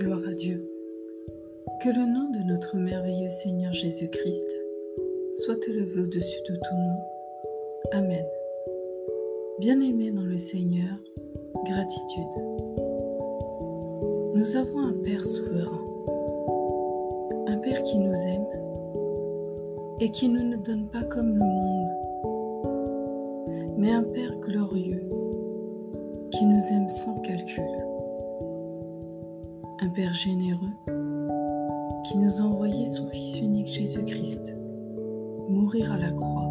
Gloire à Dieu. Que le nom de notre merveilleux Seigneur Jésus-Christ soit élevé au-dessus de tout nom. Amen. Bien-aimés dans le Seigneur, gratitude. Nous avons un Père souverain, un Père qui nous aime et qui ne nous donne pas comme le monde, mais un Père glorieux qui nous aime sans calcul un Père généreux qui nous a envoyé son Fils unique Jésus-Christ mourir à la croix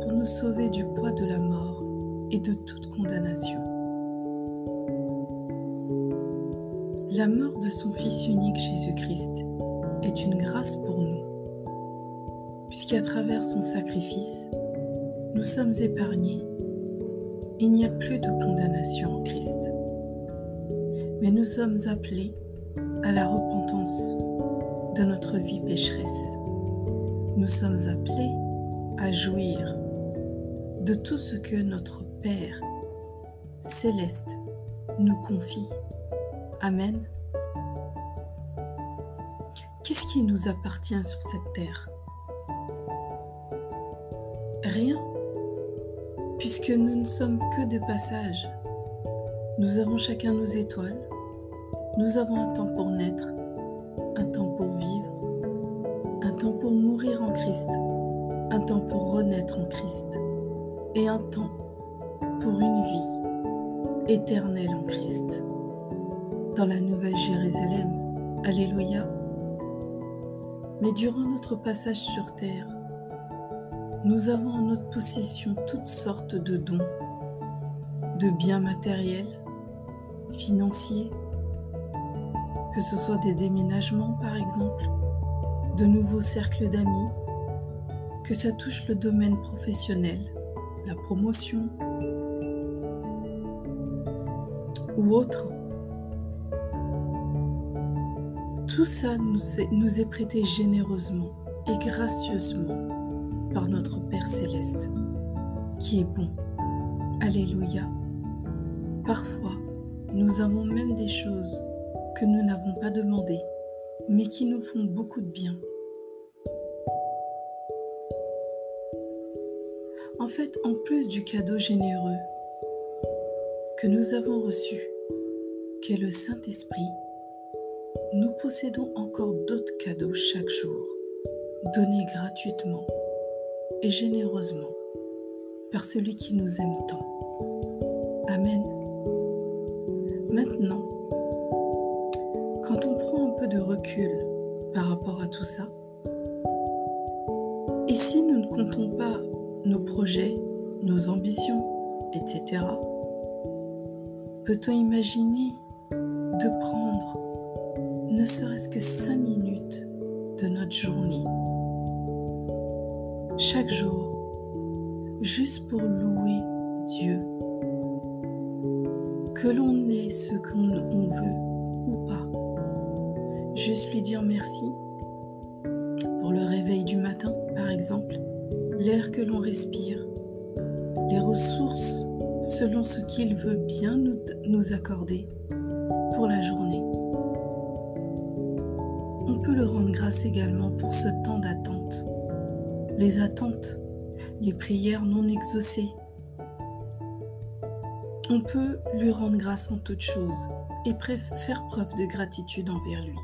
pour nous sauver du poids de la mort et de toute condamnation. La mort de son Fils unique Jésus-Christ est une grâce pour nous, puisqu'à travers son sacrifice, nous sommes épargnés. Il n'y a plus de condamnation en Christ mais nous sommes appelés à la repentance de notre vie pécheresse. Nous sommes appelés à jouir de tout ce que notre Père céleste nous confie. Amen. Qu'est-ce qui nous appartient sur cette terre? Rien, puisque nous ne sommes que de passage. Nous avons chacun nos étoiles, nous avons un temps pour naître, un temps pour vivre, un temps pour mourir en Christ, un temps pour renaître en Christ et un temps pour une vie éternelle en Christ. Dans la nouvelle Jérusalem, Alléluia. Mais durant notre passage sur terre, nous avons en notre possession toutes sortes de dons, de biens matériels, financiers, que ce soit des déménagements par exemple, de nouveaux cercles d'amis, que ça touche le domaine professionnel, la promotion ou autre. Tout ça nous est, prêté généreusement et gracieusement par notre Père céleste, qui est bon. Alléluia. Parfois, nous avons même des choses que nous n'avons pas demandé, mais qui nous font beaucoup de bien. En fait, en plus du cadeau généreux que nous avons reçu, qu'est le Saint-Esprit, nous possédons encore d'autres cadeaux chaque jour, donnés gratuitement et généreusement par celui qui nous aime tant. Amen. Maintenant, quand on prend un peu de recul par rapport à tout ça, et si nous ne comptons pas nos projets, nos ambitions, etc., peut-on imaginer de prendre ne serait-ce que cinq minutes de notre journée, chaque jour, juste pour louer Dieu, que l'on ait ce qu'on veut Juste lui dire merci pour le réveil du matin, par exemple, l'air que l'on respire, les ressources selon ce qu'il veut bien nous, nous accorder pour la journée. On peut le rendre grâce également pour ce temps d'attente, les attentes, les prières non exaucées. On peut lui rendre grâce en toutes choses et faire preuve de gratitude envers lui.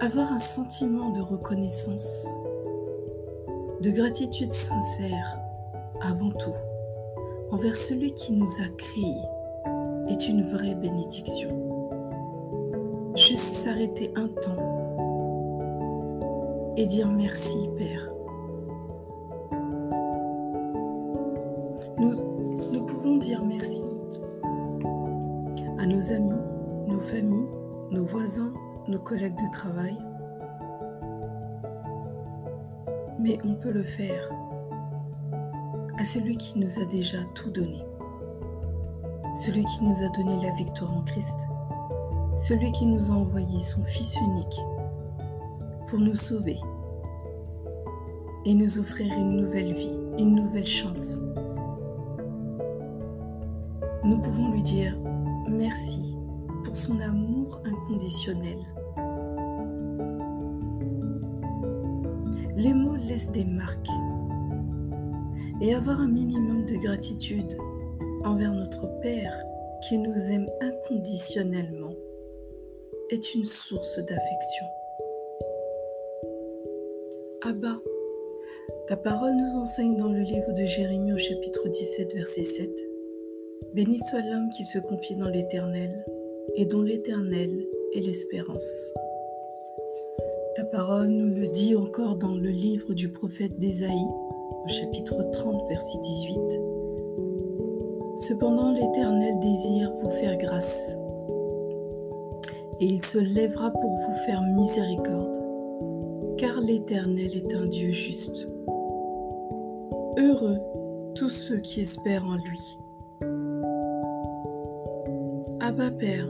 Avoir un sentiment de reconnaissance, de gratitude sincère avant tout envers celui qui nous a créés est une vraie bénédiction. Juste s'arrêter un temps et dire merci Père. Nous, nous pouvons dire merci à nos amis, nos familles, nos voisins, nos collègues de travail. Mais on peut le faire à celui qui nous a déjà tout donné, celui qui nous a donné la victoire en Christ, celui qui nous a envoyé son Fils unique pour nous sauver et nous offrir une nouvelle vie, une nouvelle chance. Nous pouvons lui dire merci pour son amour inconditionnel. Les mots laissent des marques et avoir un minimum de gratitude envers notre Père qui nous aime inconditionnellement est une source d'affection. Abba, ta parole nous enseigne dans le livre de Jérémie au chapitre 17, verset 7. Béni soit l'homme qui se confie dans l'Éternel et dont l'Éternel est l'espérance. Ta parole nous le dit encore dans le livre du prophète d'Ésaïe au chapitre 30, verset 18. Cependant l'Éternel désire vous faire grâce, et il se lèvera pour vous faire miséricorde, car l'Éternel est un Dieu juste. Heureux tous ceux qui espèrent en lui. Abba Père,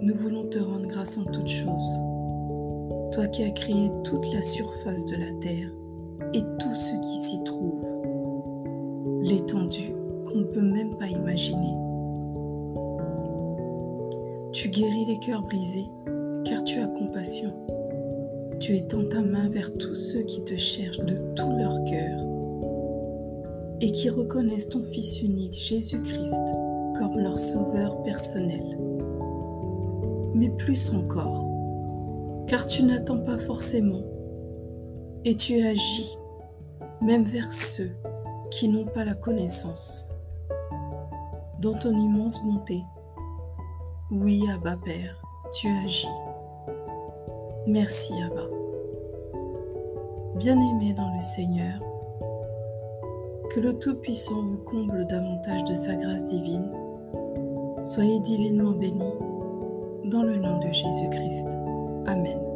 nous voulons te rendre grâce en toutes choses, toi qui as créé toute la surface de la terre et tout ce qui s'y trouve, l'étendue qu'on ne peut même pas imaginer. Tu guéris les cœurs brisés car tu as compassion. Tu étends ta main vers tous ceux qui te cherchent de tout leur cœur et qui reconnaissent ton Fils unique Jésus-Christ comme leur sauveur personnel. Mais plus encore, car tu n'attends pas forcément et tu agis même vers ceux qui n'ont pas la connaissance. Dans ton immense bonté, oui Abba Père, tu agis. Merci Abba. Bien-aimé dans le Seigneur, que le Tout-Puissant vous comble davantage de sa grâce divine. Soyez divinement bénis dans le nom de Jésus-Christ. Amen.